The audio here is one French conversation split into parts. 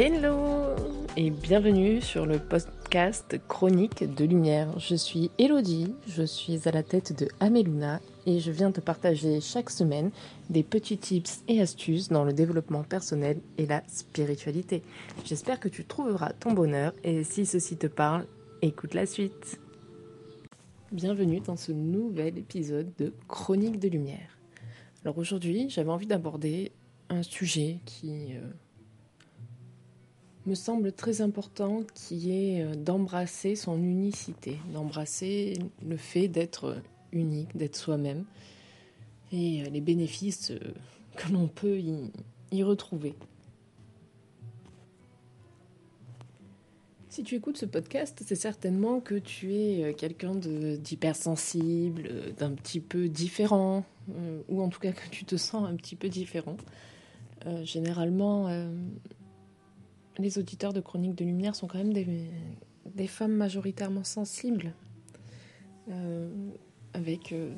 Hello et bienvenue sur le podcast Chronique de Lumière. Je suis Elodie, je suis à la tête de Ameluna et je viens te partager chaque semaine des petits tips et astuces dans le développement personnel et la spiritualité. J'espère que tu trouveras ton bonheur et si ceci te parle, écoute la suite. Bienvenue dans ce nouvel épisode de Chronique de Lumière. Alors aujourd'hui, j'avais envie d'aborder un sujet qui... Euh, me semble très important qui est euh, d'embrasser son unicité, d'embrasser le fait d'être unique, d'être soi-même et euh, les bénéfices euh, que l'on peut y, retrouver. Si tu écoutes ce podcast, c'est certainement que tu es quelqu'un d'hypersensible, d'un petit peu différent, ou en tout cas que tu te sens un petit peu différent. généralement, les auditeurs de Chroniques de Lumière sont quand même des, femmes majoritairement sensibles, euh, avec euh,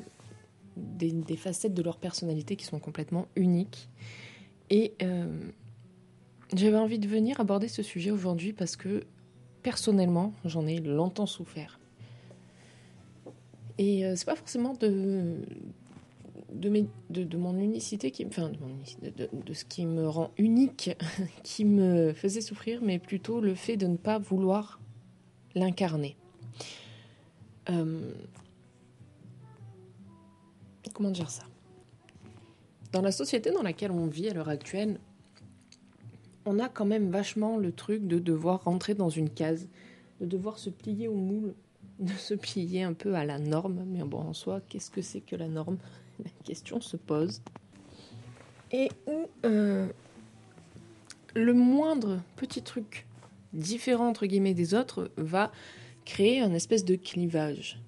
des, facettes de leur personnalité qui sont complètement uniques. Et euh, j'avais envie de venir aborder ce sujet aujourd'hui parce que personnellement, j'en ai longtemps souffert. Et c'est pas forcément de, de, mon unicité, qui, enfin de, ce qui me rend unique, qui me faisait souffrir, mais plutôt le fait de ne pas vouloir l'incarner. Euh, comment dire ça? Dans la société dans laquelle on vit à l'heure actuelle, on a quand même vachement le truc de devoir rentrer dans une case, de devoir se plier au moule, de se plier un peu à la norme. Mais bon, en soi, qu'est-ce que c'est que la norme? La question se pose. Et où euh, le moindre petit truc différent entre guillemets des autres va créer un espèce de clivage.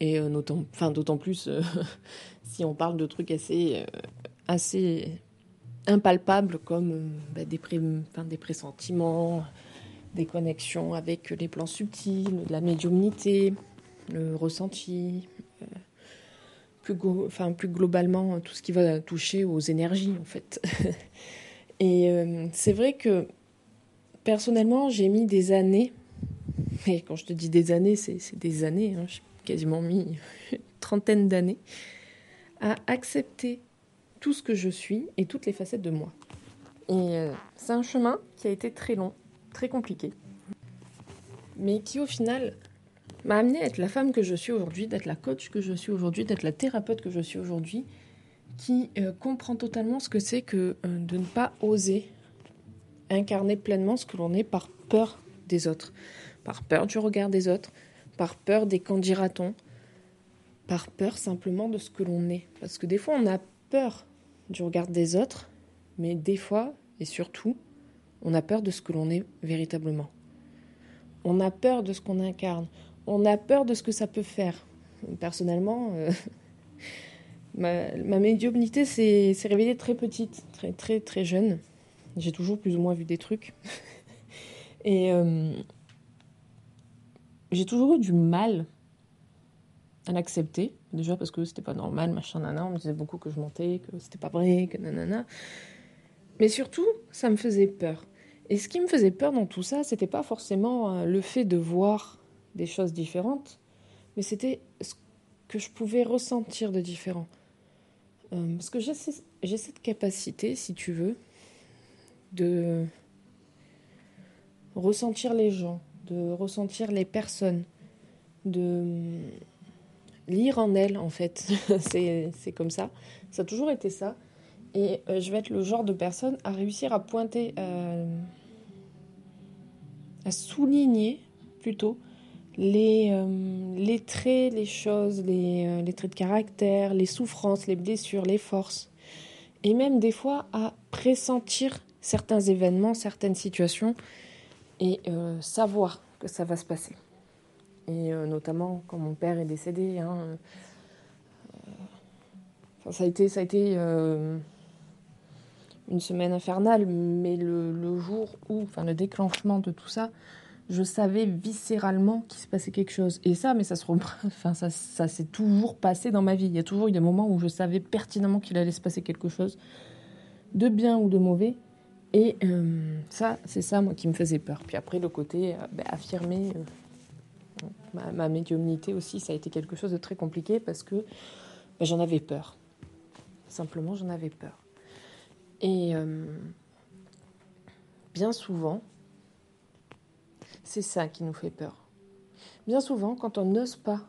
Et euh, d'autant plus euh, si on parle de trucs assez, assez impalpables comme bah, des, des pressentiments, des connexions avec les plans subtils, de la médiumnité, le ressenti, plus, enfin, plus globalement tout ce qui va toucher aux énergies en fait. Et euh, c'est vrai que personnellement j'ai mis des années, et quand je te dis des années c'est des années, hein, j'ai quasiment mis une trentaine d'années, à accepter tout ce que je suis et toutes les facettes de moi. Et euh, c'est un chemin qui a été très long, très compliqué, mais qui au final m'a amené à être la femme que je suis aujourd'hui, d'être la coach que je suis aujourd'hui, d'être la thérapeute que je suis aujourd'hui, qui euh, comprend totalement ce que c'est que euh, de ne pas oser incarner pleinement ce que l'on est par peur des autres, par peur du regard des autres, par peur des qu'en dira-t-on, par peur simplement de ce que l'on est. Parce que des fois, on a peur du regard des autres, mais des fois, et surtout, on a peur de ce que l'on est véritablement. On a peur de ce qu'on incarne on a peur de ce que ça peut faire. Personnellement, euh, ma, médiumnité s'est révélée très petite, très très très jeune. J'ai toujours plus ou moins vu des trucs. Et euh, j'ai toujours eu du mal à l'accepter. Déjà parce que c'était pas normal, machin, nana. On me disait beaucoup que je mentais, que c'était pas vrai, que nanana. Mais surtout, ça me faisait peur. Et ce qui me faisait peur dans tout ça, c'était pas forcément euh, le fait de voir des choses différentes, mais c'était ce que je pouvais ressentir de différent. Euh, parce que j'ai cette capacité, si tu veux, de ressentir les gens, de ressentir les personnes, de lire en elles, en fait. c'est comme ça. Ça a toujours été ça. Et euh, je vais être le genre de personne à réussir à pointer, euh, à souligner plutôt les, euh, les traits, les choses, les, euh, les, traits de caractère, les souffrances, les blessures, les forces. Et même des fois à pressentir certains événements, certaines situations et euh, savoir que ça va se passer. Et notamment quand mon père est décédé, hein, ça a été, ça a été une semaine infernale, mais le, le, jour où, enfin le déclenchement de tout ça, je savais viscéralement qu'il se passait quelque chose. Et ça, mais ça se enfin, ça, ça s'est toujours passé dans ma vie. Il y a toujours eu des moments où je savais pertinemment qu'il allait se passer quelque chose, de bien ou de mauvais. Et euh, ça, c'est ça, moi, qui me faisait peur. Puis après, le côté euh, bah, affirmer ma, ma, médiumnité aussi, ça a été quelque chose de très compliqué parce que bah, j'en avais peur. Simplement, j'en avais peur. Et bien souvent, c'est ça qui nous fait peur. Bien souvent, quand on n'ose pas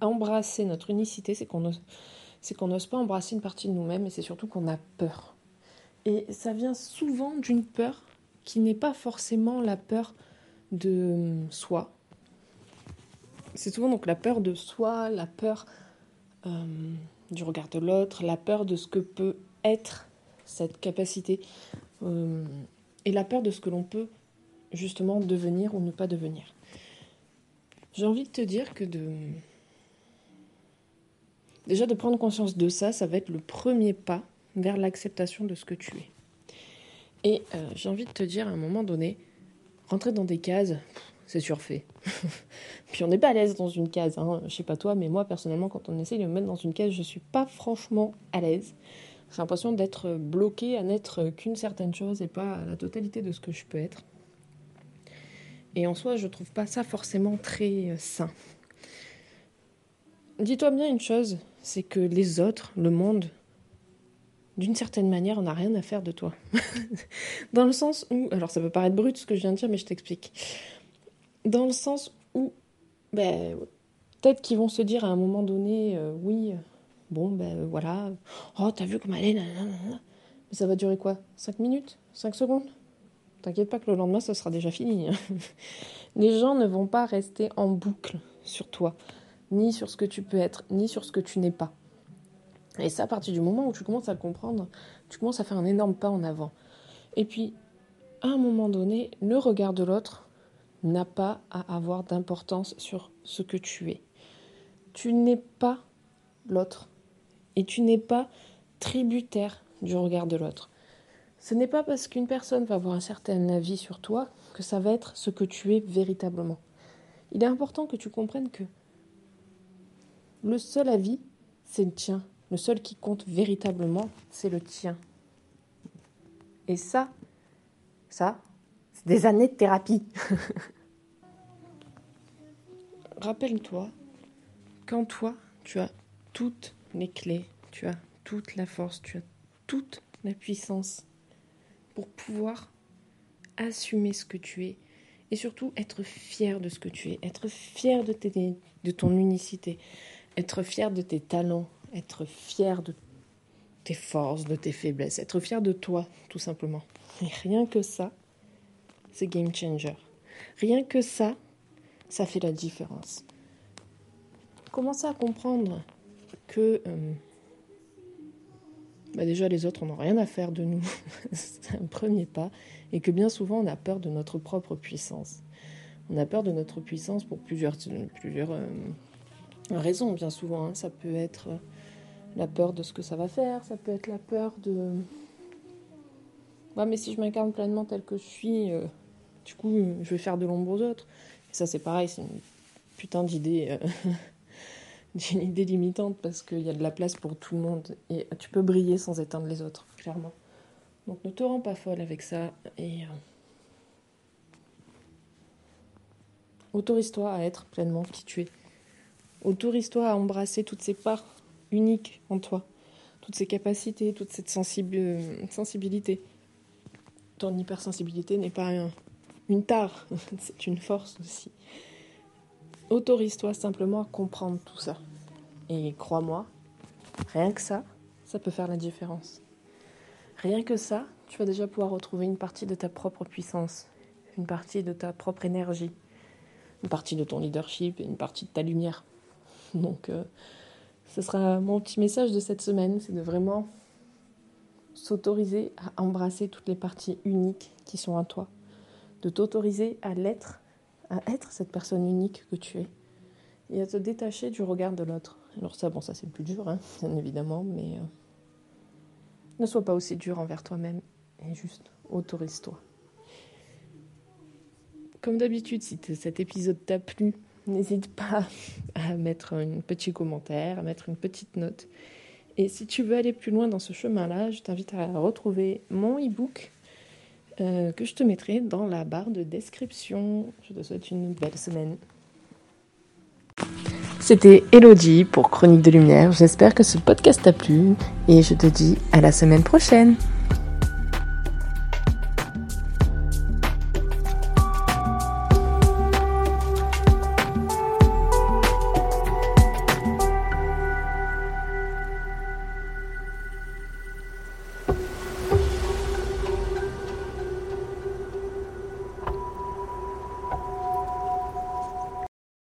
embrasser notre unicité, c'est qu'on n'ose, pas embrasser une partie de nous-mêmes et c'est surtout qu'on a peur. Et ça vient souvent d'une peur qui n'est pas forcément la peur de soi. C'est souvent donc la peur de soi, la peur euh, du regard de l'autre, la peur de ce que peut être cette capacité euh, et la peur de ce que l'on peut justement devenir ou ne pas devenir. J'ai envie de te dire que de déjà de prendre conscience de ça, ça va être le premier pas vers l'acceptation de ce que tu es. Et euh, j'ai envie de te dire à un moment donné, rentrer dans des cases, c'est surfait. Puis on n'est pas à l'aise dans une case, hein. je sais pas toi, mais moi personnellement, quand on essaye de me mettre dans une case, je suis pas franchement à l'aise. J'ai l'impression d'être bloqué à n'être qu'une certaine chose et pas à la totalité de ce que je peux être. Et en soi, je trouve pas ça forcément très euh, sain. Dis-toi bien une chose, c'est que les autres, le monde, d'une certaine manière, n'a rien à faire de toi. Dans le sens où, alors ça peut paraître brut ce que je viens de dire, mais je t'explique. Dans le sens où, ben, peut-être qu'ils vont se dire à un moment donné, euh, oui, bon, ben voilà, oh, t'as vu comme elle est, mais ça va durer quoi? 5 minutes? 5 secondes? T'inquiète pas que le lendemain, ça sera déjà fini. Hein. Les gens ne vont pas rester en boucle sur toi, ni sur ce que tu peux être, ni sur ce que tu n'es pas. Et ça, à partir du moment où tu commences à le comprendre, tu commences à faire un énorme pas en avant. Et puis, à un moment donné, le regard de l'autre n'a pas à avoir d'importance sur ce que tu es. Tu n'es pas l'autre. Et tu n'es pas tributaire du regard de l'autre. Ce n'est pas parce qu'une personne va avoir un certain avis sur toi que ça va être ce que tu es véritablement. Il est important que tu comprennes que le seul avis, c'est le tien. Le seul qui compte véritablement, c'est le tien. Et ça, ça, c'est des années de thérapie. Rappelle-toi qu'en toi, tu as toutes les clés, tu as toute la force, tu as toute la puissance pour pouvoir assumer ce que tu es et surtout être fier de ce que tu es, être fier de, tes, de ton unicité, être fier de tes talents, être fier de tes forces, de tes faiblesses, être fier de toi, tout simplement. Et rien que ça, c'est game changer. Rien que ça, ça fait la différence. Commencez à comprendre que euh, bah déjà les autres n'ont rien à faire de nous. c'est un premier pas. Et que bien souvent on a peur de notre propre puissance. On a peur de notre puissance pour plusieurs, plusieurs euh, raisons, bien souvent. Hein. Ça peut être euh, la peur de ce que ça va faire, ça peut être la peur de... Ouais, mais si je m'incarne pleinement tel que je suis, euh, du coup, je vais faire de l'ombre aux autres. Et ça, c'est pareil, c'est une putain d'idée j'ai une idée limitante parce qu'il y a de la place pour tout le monde et tu peux briller sans éteindre les autres, clairement. Donc ne te rends pas folle avec ça et euh, autorise-toi à être pleinement qui tu es. Autorise-toi à embrasser toutes ces parts uniques en toi, toutes ces capacités, toute cette sensibilité. Ton hypersensibilité n'est pas une tare, c'est une force aussi. Autorise-toi simplement à comprendre tout ça. Et crois-moi, rien que ça, ça peut faire la différence. Rien que ça, tu vas déjà pouvoir retrouver une partie de ta propre puissance, une partie de ta propre énergie, une partie de ton leadership et une partie de ta lumière. Donc, euh, ce sera mon petit message de cette semaine, c'est de vraiment s'autoriser à embrasser toutes les parties uniques qui sont en toi, de t'autoriser à l'être à être cette personne unique que tu es et à te détacher du regard de l'autre. Alors ça, bon, ça c'est le plus dur, hein, évidemment, mais euh, ne sois pas aussi dur envers toi-même et juste autorise-toi. Comme d'habitude, si cet épisode t'a plu, n'hésite pas à mettre un petit commentaire, à mettre une petite note Et si tu veux aller plus loin dans ce chemin-là, je t'invite à retrouver mon e-book euh, que je te mettrai dans la barre de description. Je te souhaite une belle semaine. C'était Elodie pour Chronique de Lumière. J'espère que ce podcast t'a plu et je te dis à la semaine prochaine.